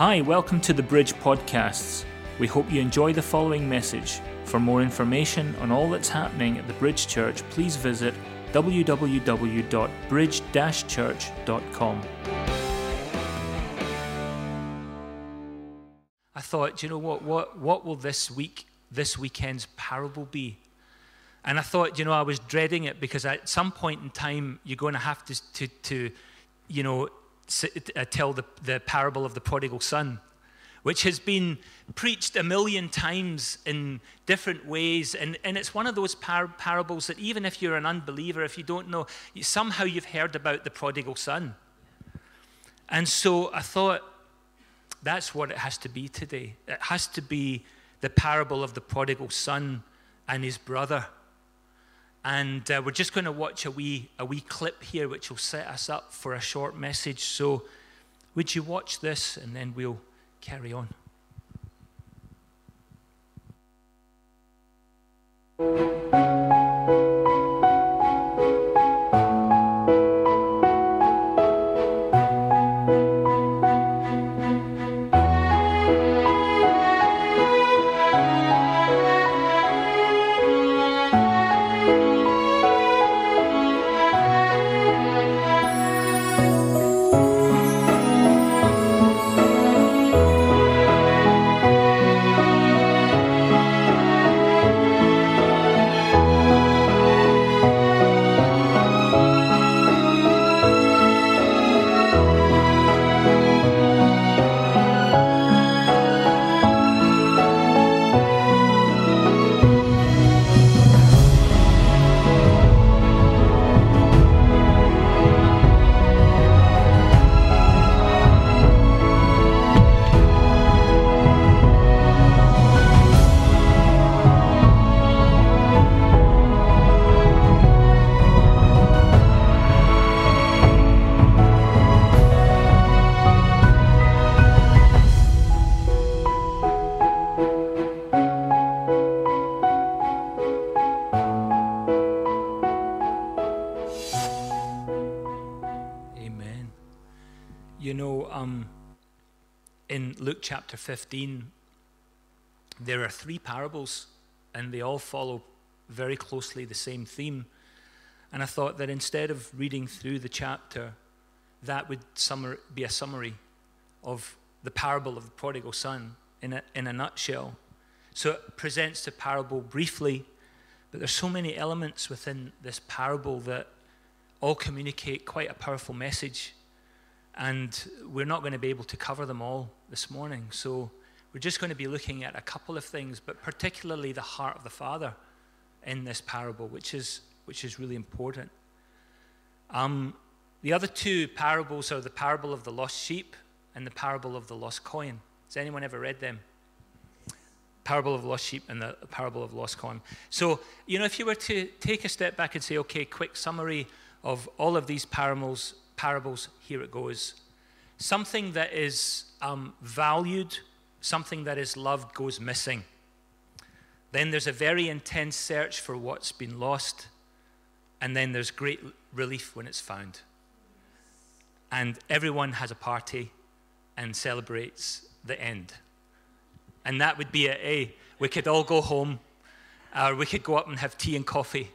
Hi, welcome to the Bridge Podcasts. We hope you enjoy the following message. For more information on all that's happening at the Bridge Church, please visit www.bridge church.com. I thought, you know what, what, what will this week, this weekend's parable be? And I thought, you know, I was dreading it because at some point in time, you're going to have to, to, to you know, Uh, tell the, the parable of the prodigal son, which has been preached a million times in different ways. And, and it's one of those par- parables that even if you're an unbeliever, if you don't know, somehow you've heard about the prodigal son. And so I thought, that's what it has to be today. It has to be the parable of the prodigal son and his brother. And uh, we're just going to watch a wee, a wee clip here, which will set us up for a short message. So, would you watch this and then we'll carry on? Chapter 15, there are three parables, and they all follow very closely the same theme. And I thought that instead of reading through the chapter, that would be a summary of the parable of the prodigal son in a, in a nutshell. So it presents the parable briefly, but there's so many elements within this parable that all communicate quite a powerful message and we're not going to be able to cover them all this morning. So we're just going to be looking at a couple of things, but particularly the heart of the Father in this parable, which is, which is really important. Um, the other two parables are the parable of the lost sheep and the parable of the lost coin. Has anyone ever read them? Parable of lost sheep and the parable of lost coin. So, you know, if you were to take a step back and say, okay, quick summary of all of these parables, parables, here it goes. Something that is um, valued, something that is loved goes missing. Then there's a very intense search for what's been lost, and then there's great relief when it's found. And everyone has a party and celebrates the end. And that would be. A, we could all go home, or we could go up and have tea and coffee.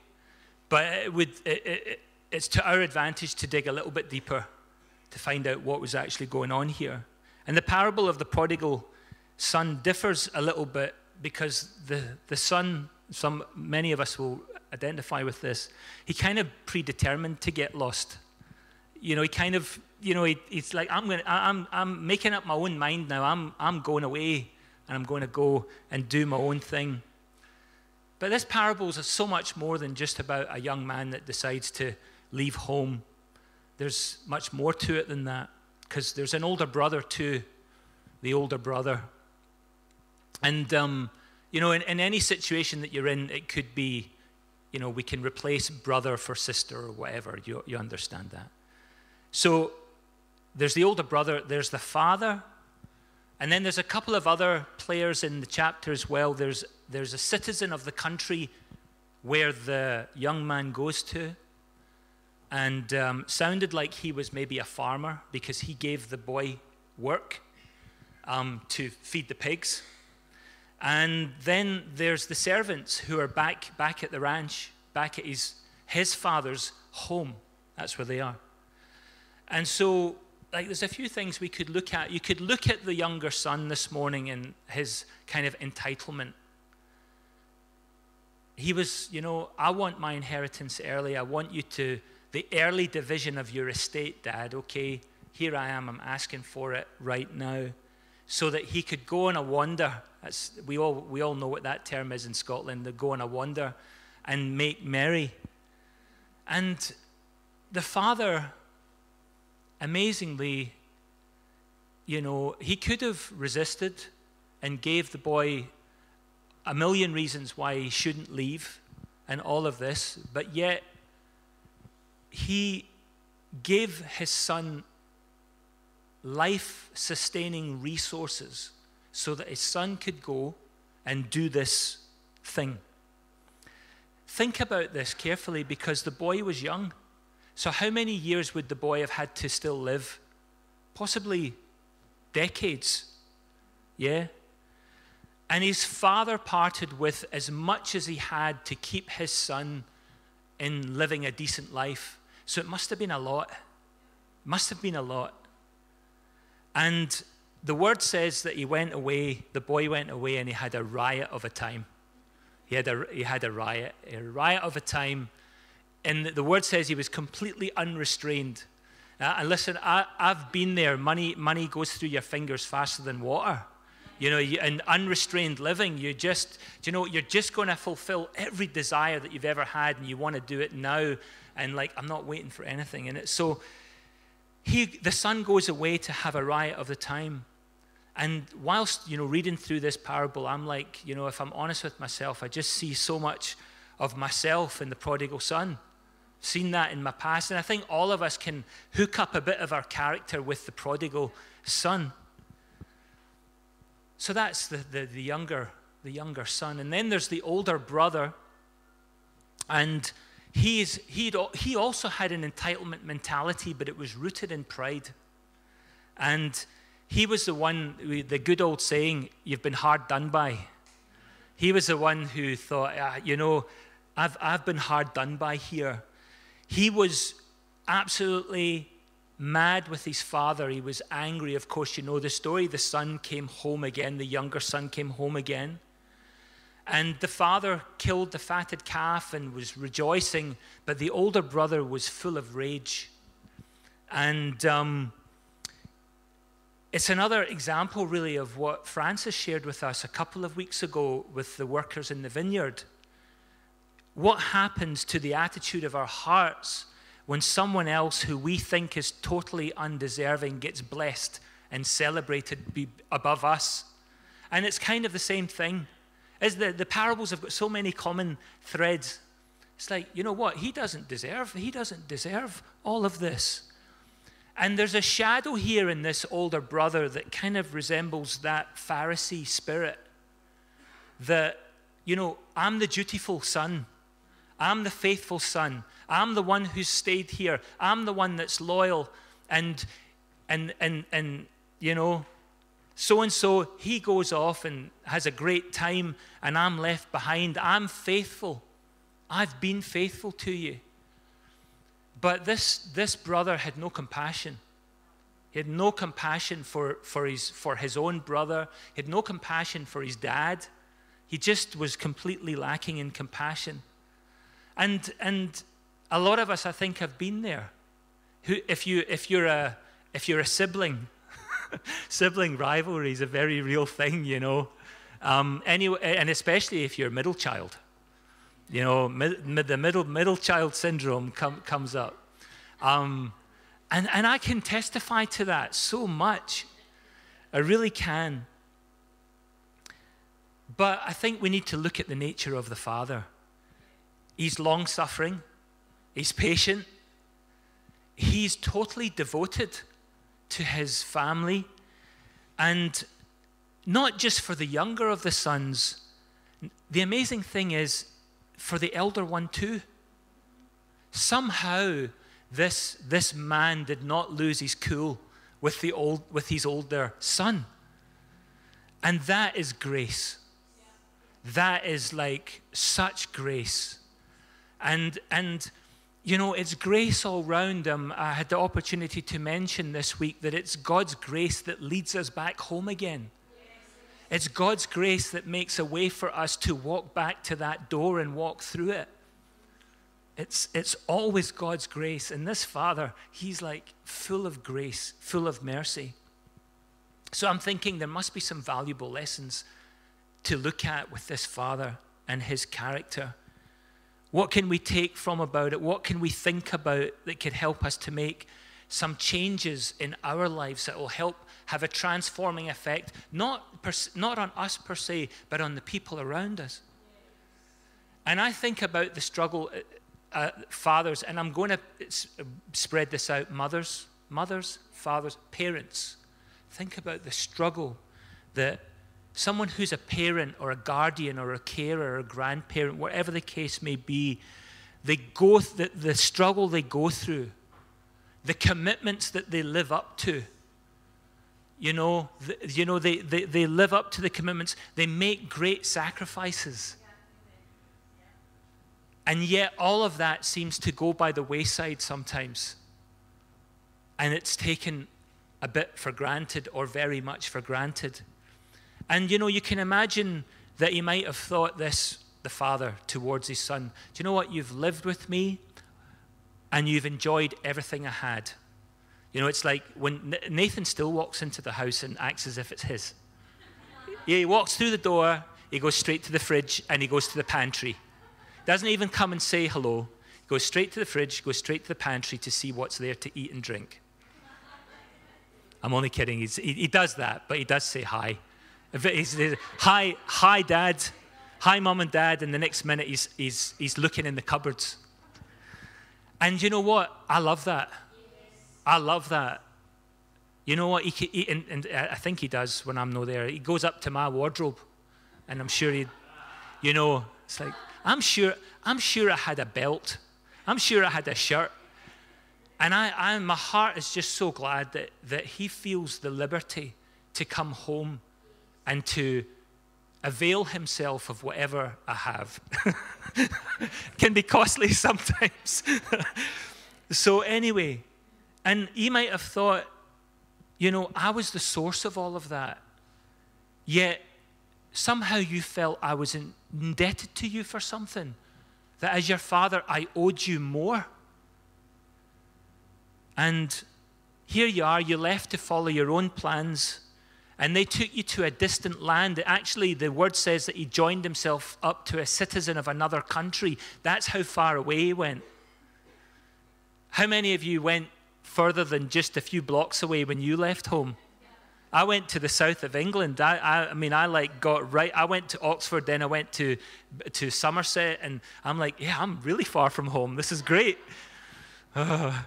But it would, it, it, it's to our advantage to dig a little bit deeper to find out what was actually going on here. And the parable of the prodigal son differs a little bit because the, the son, some, many of us will identify with this, he kind of predetermined to get lost. You know, he kind of, you know, he, he's like, I'm, going I'm, I'm making up my own mind now. I'm, I'm going away and I'm going to go and do my own thing. But this parable is so much more than just about a young man that decides to leave home. There's much more to it than that because there's an older brother too, the older brother. And, um, you know, in, in any situation that you're in, it could be, you know, we can replace brother for sister or whatever. You, you understand that. So there's the older brother, there's the father, and then there's a couple of other players in the chapter as well. There's, there's a citizen of the country where the young man goes to and um, sounded like he was maybe a farmer because he gave the boy work. um, to feed the pigs. And then there's the servants who are back, back at the ranch, back at his, his father's home. That's where they are. And so, like, there's a few things we could look at. You could look at the younger son this morning and his kind of entitlement. He was, you know, I want my inheritance early. I want you to, the early division of your estate, Dad. Okay, here I am. I'm asking for it right now. So that he could go on a wander. That's, we, all, we all know what that term is in Scotland. They go on a wander and make merry. And the father, amazingly, you know, he could have resisted and gave the boy a million reasons why he shouldn't leave and all of this, but yet he gave his son life sustaining resources so that his son could go and do this thing. Think about this carefully because the boy was young. So, how many years would the boy have had to still live? Possibly decades. Yeah? And his father parted with as much as he had to keep his son in living a decent life. So, it must have been a lot. Must have been a lot. And the word says that he went away, the boy went away, and he had a riot of a time. He had a, he had a riot, a riot of a time. And the word says he was completely unrestrained. Uh, and listen, I, have been there. Money, money goes through your fingers faster than water. You know, in unrestrained living, you just, you know, you're just going to fulfill every desire that you've ever had, and you want to do it now. And like, I'm not waiting for anything in it. So, he, the son goes away to have a riot of the time. And whilst, you know, reading through this parable, I'm like, you know, if I'm honest with myself, I just see so much of myself in the prodigal son. Seen that in my past. And I think all of us can hook up a bit of our character with the prodigal son. So that's the, the, the younger, the younger son. And then there's the older brother. And he's, he'd, he also had an entitlement mentality, but it was rooted in pride. And he was the one, the good old saying, you've been hard done by. He was the one who thought, ah, you know, I've, I've been hard done by here. He was absolutely mad with his father. He was angry. Of course, you know the story. The son came home again, the younger son came home again. And the father killed the fatted calf and was rejoicing, but the older brother was full of rage. And um, it's another example, really, of what Francis shared with us a couple of weeks ago with the workers in the vineyard. What happens to the attitude of our hearts when someone else who we think is totally undeserving gets blessed and celebrated above us? And it's kind of the same thing. As the, the parables have got so many common threads. It's like, you know what? He doesn't deserve, he doesn't deserve all of this. And there's a shadow here in this older brother that kind of resembles that Pharisee spirit. That, you know, I'm the dutiful son. I'm the faithful son. I'm the one who's stayed here. I'm the one that's loyal. And, and, and, and you know, so and so, he goes off and has a great time, and I'm left behind. I'm faithful. I've been faithful to you. But this, this brother had no compassion. He had no compassion for, for, his, for his own brother. He had no compassion for his dad. He just was completely lacking in compassion. And, and a lot of us, I think, have been there. Who, if, you, if, you're a, if you're a sibling, sibling rivalry is a very real thing, you know. Um, and especially if you're a middle child. You know, mid, mid, the middle, middle child syndrome com, comes up. Um, and, and I can testify to that so much. I really can. But I think we need to look at the nature of the Father. He's long suffering, he's patient, he's totally devoted to his family. And not just for the younger of the sons, the amazing thing is, for the elder one too. Somehow, this, this man did not lose his cool with, the old, with his older son. And that is grace. That is like such grace. And, and you know, it's grace all round. Um, I had the opportunity to mention this week that it's God's grace that leads us back home again. It's God's grace that makes a way for us to walk back to that door and walk through it. It's, it's always God's grace. And this Father, he's like full of grace, full of mercy. So I'm thinking there must be some valuable lessons to look at with this Father and his character. What can we take from about it? What can we think about that could help us to make some changes in our lives that will help have a transforming effect, not, per, not on us per se, but on the people around us? And I think about the struggle uh, fathers, and I'm going to spread this out mothers, mothers, fathers, parents. Think about the struggle that someone who's a parent or a guardian or a carer or a grandparent, whatever the case may be, they go th- the, the struggle they go through, the commitments that they live up to. You know, the, you know they, they, they live up to the commitments. They make great sacrifices. And yet, all of that seems to go by the wayside sometimes. And it's taken a bit for granted or very much for granted. And you know, you can imagine that he might have thought this, the father, towards his son. Do you know what? You've lived with me and you've enjoyed everything I had. You know, it's like when Nathan still walks into the house and acts as if it's his. Yeah, he walks through the door, he goes straight to the fridge, and he goes to the pantry. Doesn't even come and say hello. Goes straight to the fridge, goes straight to the pantry to see what's there to eat and drink. I'm only kidding. He, he, does that, but he does say hi. He's, he's, hi, hi, dad. Hi, mom and dad. And the next minute, he's, he's, he's looking in the cupboards. And you know what? I love that. I love that. You know what? He, he and, and, I think he does when I'm not there. He goes up to my wardrobe, and I'm sure he, you know, it's like, I'm sure, I'm sure I had a belt. I'm sure I had a shirt. And I, I, my heart is just so glad that, that he feels the liberty to come home and to avail himself of whatever I have. Can be costly sometimes. so, anyway, and he might have thought, you know, I was the source of all of that. Yet, somehow you felt I was indebted to you for something, that as your father, I owed you more. And here you are, you left to follow your own plans, and they took you to a distant land. Actually, the word says that he joined himself up to a citizen of another country. That's how far away he went. How many of you went further than just a few blocks away when you left home? I went to the south of England. I, I, I, mean, I like got right. I went to Oxford, then I went to to Somerset, and I'm like, yeah, I'm really far from home. This is great, uh,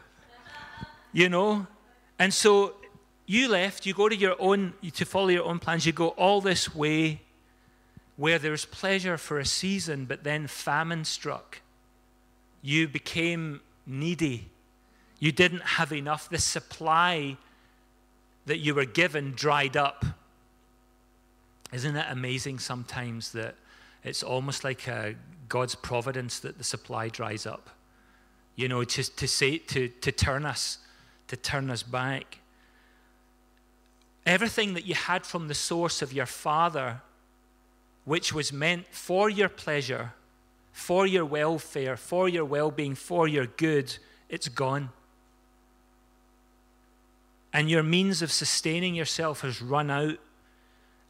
you know. And so you left. You go to your own to follow your own plans. You go all this way, where there's pleasure for a season, but then famine struck. You became needy. You didn't have enough. The supply that you were given dried up. Isn't it amazing sometimes that it's almost like a God's providence that the supply dries up? You know, just to say to, to turn us, to turn us back. Everything that you had from the source of your Father, which was meant for your pleasure, for your welfare, for your well being, for your good, it's gone and your means of sustaining yourself has run out.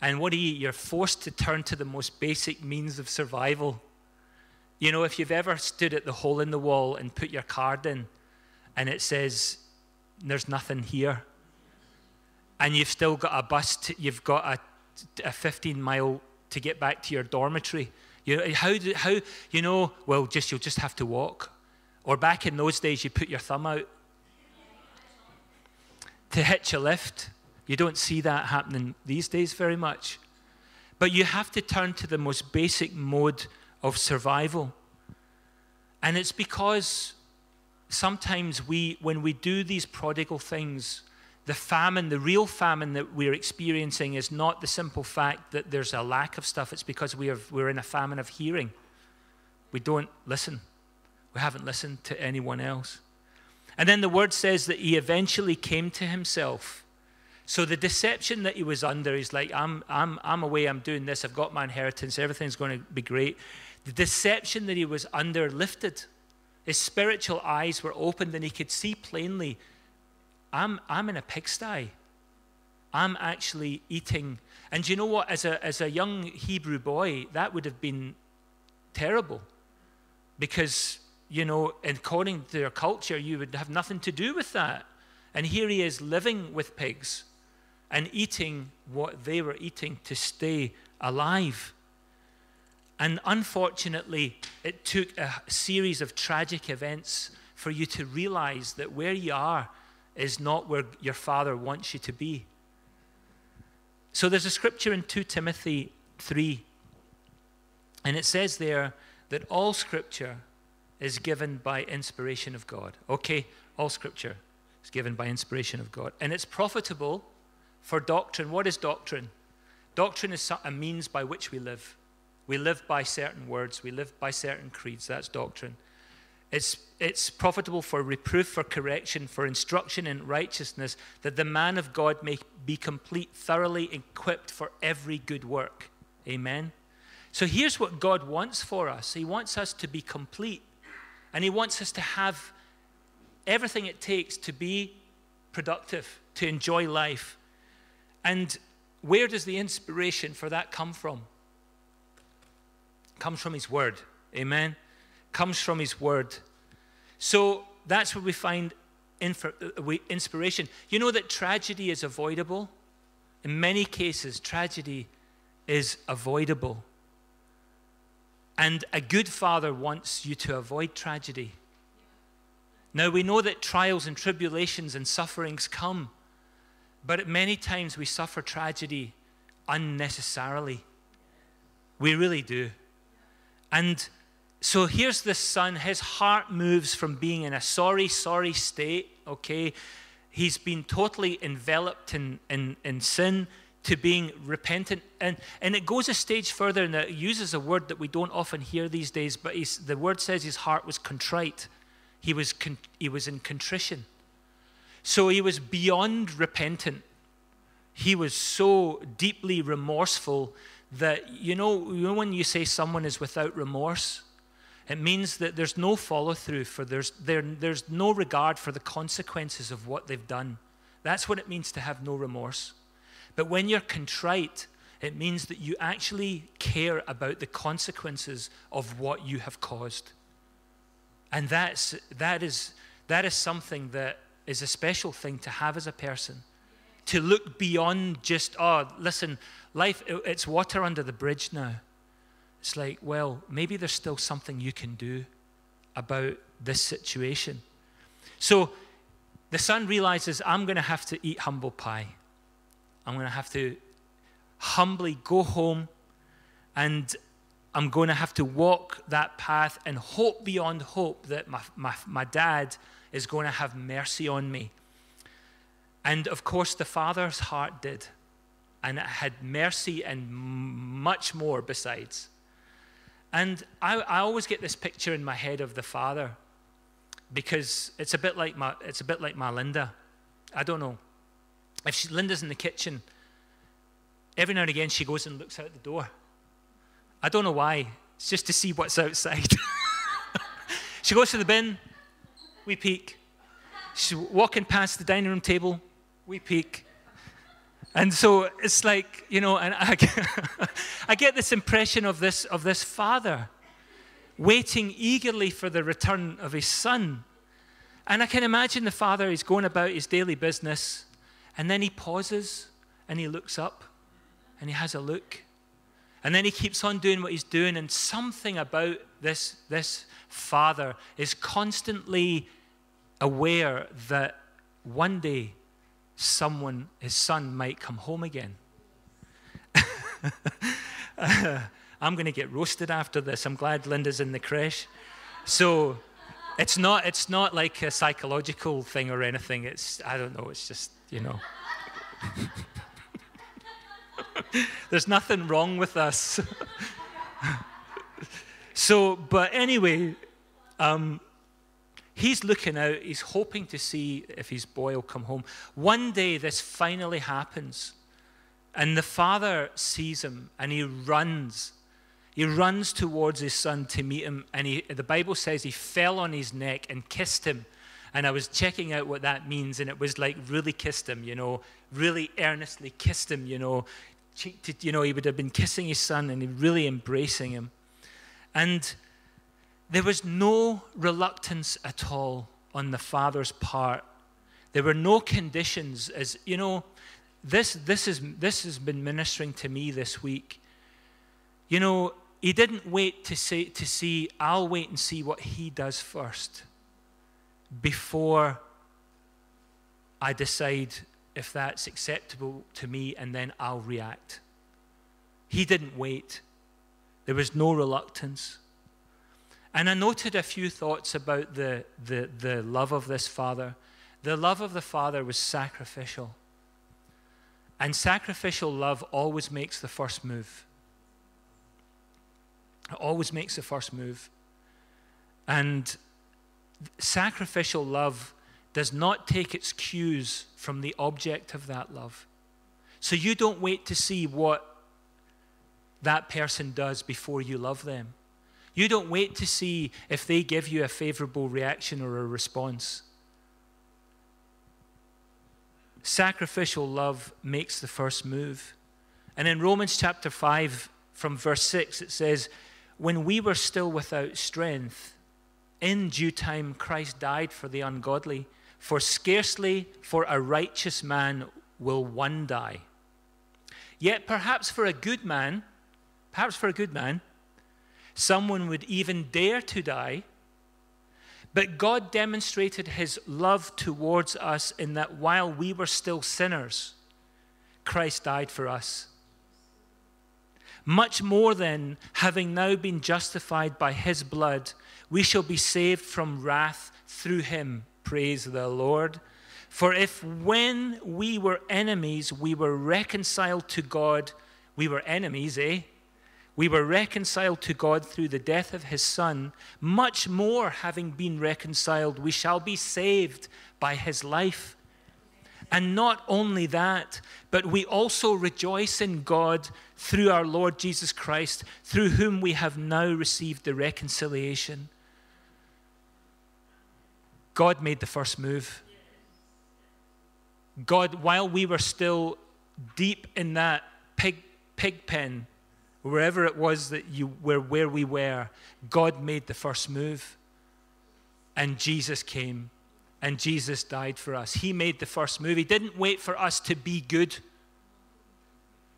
And what do you, you're forced to turn to the most basic means of survival. You know, if you've ever stood at the hole in the wall and put your card in and it says, there's nothing here, and you've still got a bus, you've got a, a 15 mile to get back to your dormitory. You know, how, do, how, you know, well, just you'll just have to walk. Or back in those days, you put your thumb out to hitch a lift. You don't see that happening these days very much. But you have to turn to the most basic mode of survival. And it's because sometimes we, when we do these prodigal things, the famine, the real famine that we're experiencing, is not the simple fact that there's a lack of stuff. It's because we are, we're in a famine of hearing. We don't listen. We haven't listened to anyone else. And then the word says that he eventually came to himself. So the deception that he was under, is like, I'm, I'm, I'm away, I'm doing this, I've got my inheritance, everything's going to be great. The deception that he was under lifted. His spiritual eyes were opened and he could see plainly I'm, I'm in a pigsty. I'm actually eating. And you know what? As a, as a young Hebrew boy, that would have been terrible. Because, you know, according to their culture, you would have nothing to do with that. And here he is living with pigs and eating what they were eating to stay alive. And unfortunately, it took a series of tragic events for you to realize that where you are is not where your father wants you to be. So there's a scripture in 2 Timothy 3, and it says there that all scripture is given by inspiration of God. Okay, all scripture is given by inspiration of God. And it's profitable for doctrine. What is doctrine? Doctrine is a means by which we live. We live by certain words, we live by certain creeds. That's doctrine. It's, it's profitable for reproof, for correction, for instruction in righteousness, that the man of God may be complete, thoroughly equipped for every good work. Amen. So here's what God wants for us He wants us to be complete, and He wants us to have everything it takes to be productive, to enjoy life. And where does the inspiration for that come from? It comes from His Word. Amen comes from His Word. So that's where we find uh, inspiration. You know that tragedy is avoidable? In many cases, tragedy is avoidable. And a good father wants you to avoid tragedy. Now, we know that trials and tribulations and sufferings come, but many times we suffer tragedy unnecessarily. We really do. And so here's the son. His heart moves from being in a sorry, sorry state, okay? He's been totally enveloped in, in, in sin to being repentant. And, and it goes a stage further and it uses a word that we don't often hear these days, but the word says his heart was contrite. He was, con, he was in contrition. So he was beyond repentant. He was so deeply remorseful that, you know when you say someone is without remorse? It means that there's no follow through, for there's, there, there's no regard for the consequences of what they've done. That's what it means to have no remorse. But when you're contrite, it means that you actually care about the consequences of what you have caused. And that's, that, is, that is something that is a special thing to have as a person. To look beyond just, oh, listen, life, it's water under the bridge now. It's like, well, maybe there's still something you can do about this situation. So the son realizes, I'm going to have to eat humble pie. I'm going to have to humbly go home and I'm going to have to walk that path and hope beyond hope that my, my, my dad is going to have mercy on me. And of course, the father's heart did, and it had mercy and much more besides. And I, I always get this picture in my head of the father because it's a bit like my, it's a bit like my Linda. I don't know. If she, Linda's in the kitchen, every now and again she goes and looks out the door. I don't know why. It's just to see what's outside. she goes to the bin, we peek. She's walking past the dining room table, we peek. And so it's like, you know, and I, I get this impression of this, of this father waiting eagerly for the return of his son. And I can imagine the father is going about his daily business, and then he pauses and he looks up and he has a look. And then he keeps on doing what he's doing, and something about this, this father is constantly aware that one day someone, his son, might come home again. I'm going to get roasted after this. I'm glad Linda's in the creche. So it's not, it's not like a psychological thing or anything. It's, I don't know, it's just, you know. There's nothing wrong with us. so, but anyway, um, he's looking out, he's hoping to see if his boy will come home. One day, this finally happens, and the father sees him and he runs. He runs towards his son to meet him, and he, the Bible says he fell on his neck and kissed him. And I was checking out what that means, and it was like really kissed him, you know, really earnestly kissed him, you know, you know, he would have been kissing his son and really embracing him. And there was no reluctance at all on the father's part. There were no conditions, as you know, this, this, is, this has been ministering to me this week. You know, he didn't wait to, say, to see, I'll wait and see what he does first before I decide if that's acceptable to me and then I'll react. He didn't wait, there was no reluctance. And I noted a few thoughts about the, the, the love of this father. The love of the father was sacrificial. And sacrificial love always makes the first move. It always makes the first move. And sacrificial love does not take its cues from the object of that love. So you don't wait to see what that person does before you love them. You don't wait to see if they give you a favorable reaction or a response. Sacrificial love makes the first move. And in Romans chapter 5, from verse 6, it says, When we were still without strength, in due time Christ died for the ungodly. For scarcely for a righteous man will one die. Yet perhaps for a good man, perhaps for a good man, someone would even dare to die. But God demonstrated his love towards us in that while we were still sinners, Christ died for us. Much more than having now been justified by his blood, we shall be saved from wrath through him. Praise the Lord. For if when we were enemies, we were reconciled to God, we were enemies, eh? We were reconciled to God through the death of his Son, much more having been reconciled, we shall be saved by his life. And not only that, but we also rejoice in God through our Lord Jesus Christ, through whom we have now received the reconciliation. God made the first move. God, while we were still deep in that pig, pig pen, wherever it was that you were where we were, God made the first move. And Jesus came and Jesus died for us. He made the first move. He didn't wait for us to be good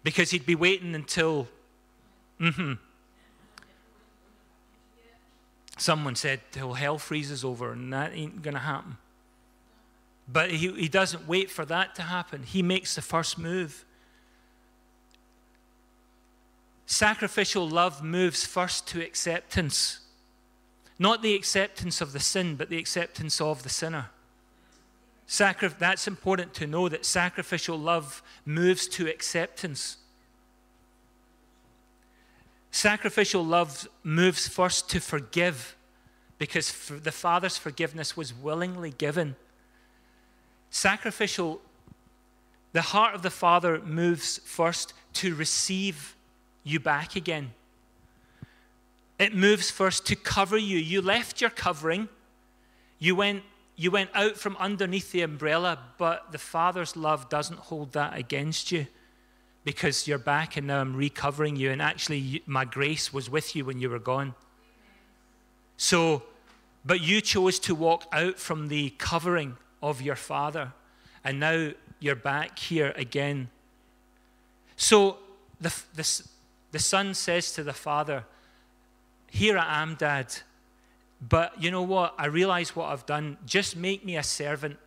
because he'd be waiting until, mm-hmm, Someone said, till hell freezes over, and that ain't going to happen. But he, he doesn't wait for that to happen, he makes the first move. Sacrificial love moves first to acceptance. Not the acceptance of the sin, but the acceptance of the sinner. Sacri- that's important to know that sacrificial love moves to acceptance. Sacrificial love moves first to forgive because the Father's forgiveness was willingly given. Sacrificial, the heart of the Father moves first to receive you back again. It moves first to cover you. You left your covering, you went, you went out from underneath the umbrella, but the Father's love doesn't hold that against you because you're back and now I'm recovering you. And actually, my grace was with you when you were gone. So, but you chose to walk out from the covering of your father, and now you're back here again. So the, the, the son says to the father, Here I am, dad. But you know what? I realize what I've done. Just make me a servant.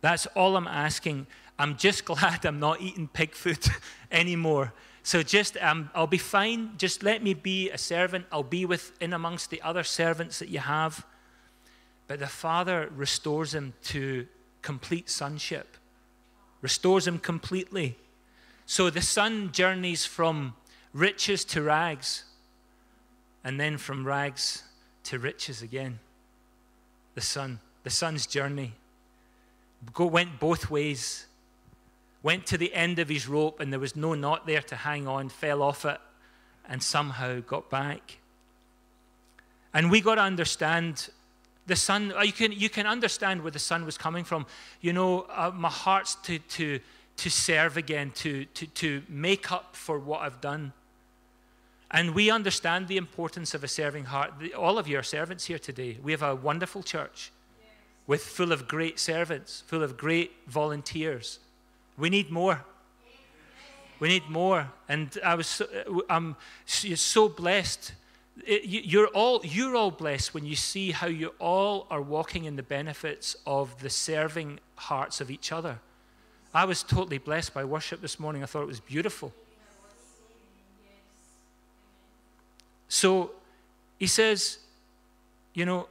That's all I'm asking. I'm just glad I'm not eating pig food anymore. So just um, I'll be fine. Just let me be a servant. I'll be with in amongst the other servants that you have. But the father restores him to complete sonship. restores him completely. So the son journeys from riches to rags, and then from rags to riches again. The son, the son's journey go, went both ways. Went to the end of his rope, and there was no knot there to hang on, fell off it, and somehow got back. And we got to understand the son, uh, you can, you can understand where the son was coming from. You know, uh, my heart's to, to, to serve again, to, to, to make up for what I've done. And we understand the importance of a serving heart. All of you are servants here today. We have a wonderful church yes. with full of great servants, full of great volunteers. We need more. We need more. And I was so, uh, I'm so blessed it, you're, all, you're all blessed when you see how you all are walking in the benefits of the serving hearts of each other. I was totally blessed by worship this morning. I thought it was beautiful. So he says, you know,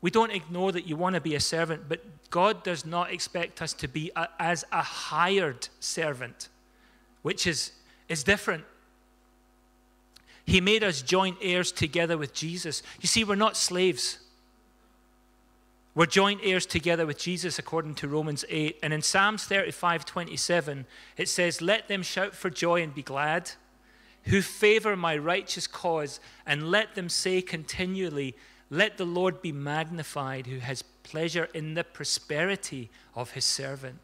we don't ignore that you want to be a servant, but God does not expect us to be a, as a hired servant, which is, is different. He made us joint heirs together with Jesus. You see, we're not slaves. We're joint heirs together with Jesus, according to Romans 8. And in Psalms 35 27, it says, Let them shout for joy and be glad, who favor my righteous cause, and let them say continually, Let the Lord be magnified, who has pleasure in the prosperity of his servant.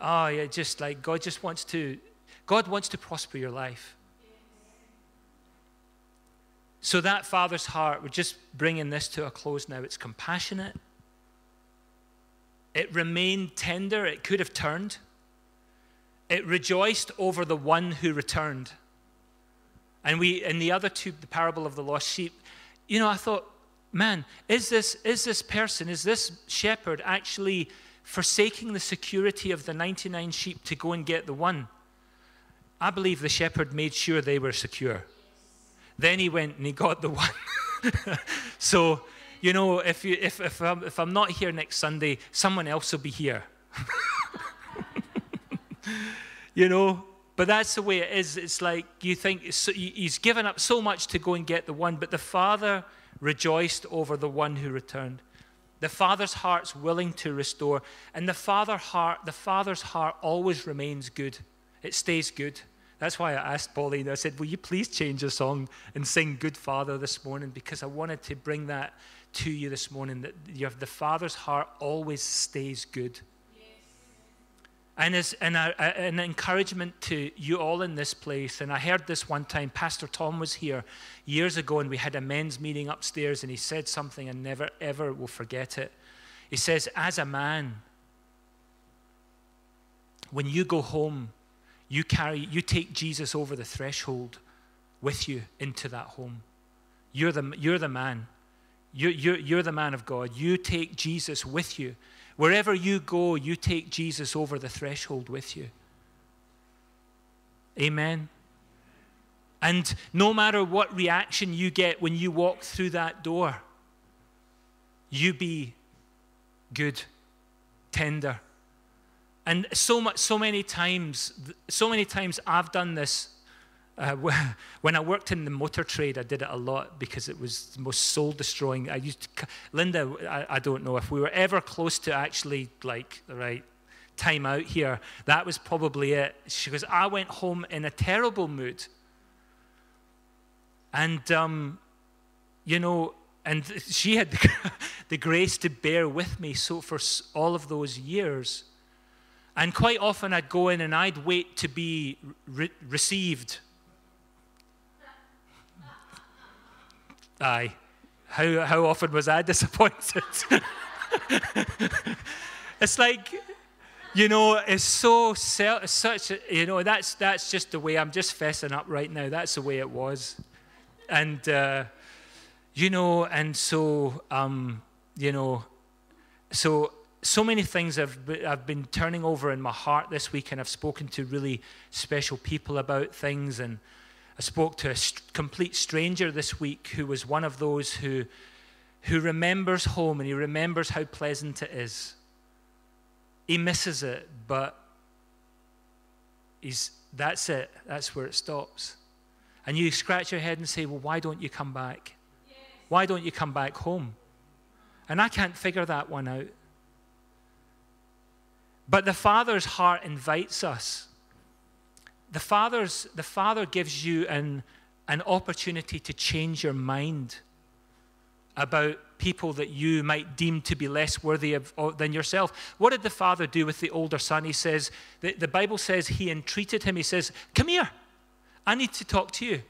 Oh, yeah, just like God just wants to, God wants to prosper your life. So, that father's heart, we're just bringing this to a close now. It's compassionate, it remained tender, it could have turned. It rejoiced over the one who returned. And we, in the other two, the parable of the lost sheep, you know, I thought, man, is this, is this person, is this shepherd actually forsaking the security of the 99 sheep to go and get the one? I believe the shepherd made sure they were secure. Then he went and he got the one. so, you know, if, you, if, if, I'm, if I'm not here next Sunday, someone else will be here. you know, but that's the way it is. It's like you think so, he's given up so much to go and get the one, but the Father rejoiced over the one who returned. The Father's heart's willing to restore, and the Father heart, the Father's heart always remains good. It stays good. That's why I asked Pauline, I said, Will you please change the song and sing Good Father this morning? Because I wanted to bring that to you this morning that you have the Father's heart always stays good. And as and a, a, an encouragement to you all in this place, and I heard this one time. Pastor Tom was here years ago, and we had a men's meeting upstairs, and he said something, and never ever will forget it. He says, "As a man, when you go home, you carry, you take Jesus over the threshold with you into that home. You're the, you're the man. You're, you're, you're the man of God. You take Jesus with you. Wherever you go, you take Jesus over the threshold with you. Amen. And no matter what reaction you get when you walk through that door, you be good, tender, and so much, so many times, so many times I've done this. Uh, when I worked in the motor trade, I did it a lot because it was the most soul destroying. I used to, Linda, I, I don't know if we were ever close to actually like the right time out here. That was probably it. She goes, I went home in a terrible mood, and um, you know, and she had the, the grace to bear with me so for all of those years. And quite often I'd go in and I'd wait to be re- received. Aye. How, how often was I disappointed? it's like, you know, it's so such, you know, that's, that's just the way I'm just fessing up right now. That's the way it was. And, uh, you know, and so, um, you know, so so many things I've, I've been turning over in my heart this week, and I've spoken to really special people about things. And I spoke to a st- complete stranger this week who was one of those who, who remembers home and he remembers how pleasant it is. he misses it, but he's, that's it. That's where it stops. And you scratch your head and say, Well, why don't you come back? Why don't you come back home? And I can't figure that one out. But the Father's heart invites us. The, Father's, the Father gives you an, an opportunity to change your mind about people that you might deem to be less worthy of, than yourself. What did the father do with the older son? He says, the, the Bible says he entreated him. He says, Come here, I need to talk to you.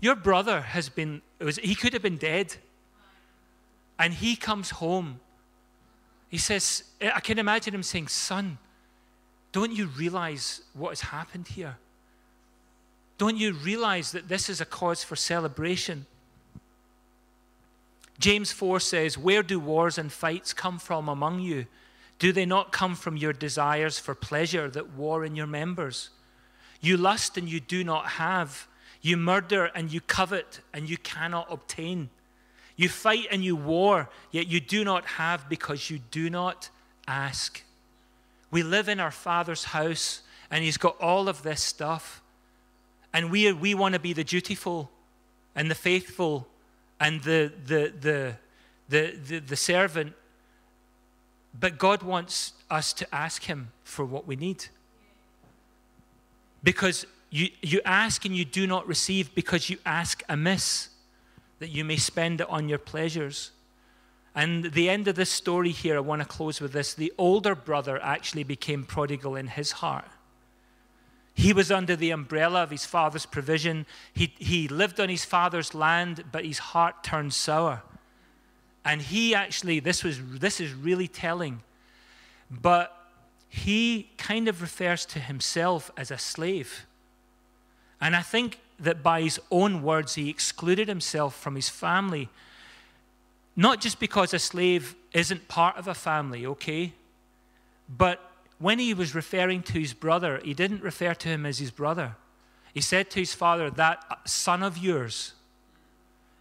Your brother has been, was, he could have been dead. And he comes home. He says, I can imagine him saying, Son, don't you realize what has happened here? Don't you realize that this is a cause for celebration? James 4 says, Where do wars and fights come from among you? Do they not come from your desires for pleasure that war in your members? You lust and you do not have. You murder and you covet and you cannot obtain. You fight and you war, yet you do not have because you do not ask. We live in our Father's house and He's got all of this stuff. And we, we want to be the dutiful and the faithful and the, the, the, the, the, the servant. But God wants us to ask Him for what we need. Because you, you ask and you do not receive because you ask amiss, that you may spend it on your pleasures. And the end of this story here, I want to close with this. The older brother actually became prodigal in his heart. He was under the umbrella of his father's provision. He, he lived on his father's land, but his heart turned sour. And he actually, this, was, this is really telling, but he kind of refers to himself as a slave. And I think that by his own words, he excluded himself from his family. Not just because a slave isn't part of a family, okay? But when he was referring to his brother, he didn't refer to him as his brother. He said to his father, That son of yours.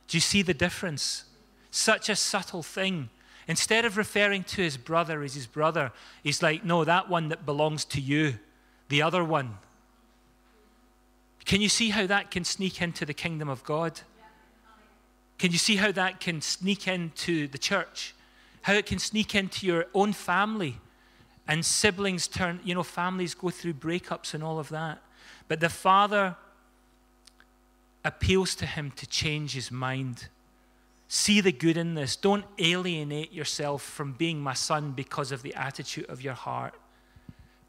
Do you see the difference? Such a subtle thing. Instead of referring to his brother as his brother, he's like, No, that one that belongs to you, the other one. Can you see how that can sneak into the kingdom of God? Can you see how that can sneak into the church? How it can sneak into your own family? And siblings turn, you know, families go through breakups and all of that. But the father appeals to him to change his mind. See the good in this. Don't alienate yourself from being my son because of the attitude of your heart.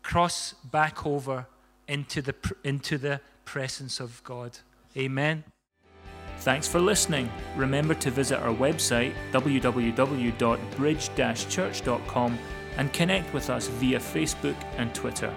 Cross back over into the, into the presence of God. Amen. Thanks for listening. Remember to visit our website www.bridge-church.com and connect with us via Facebook and Twitter.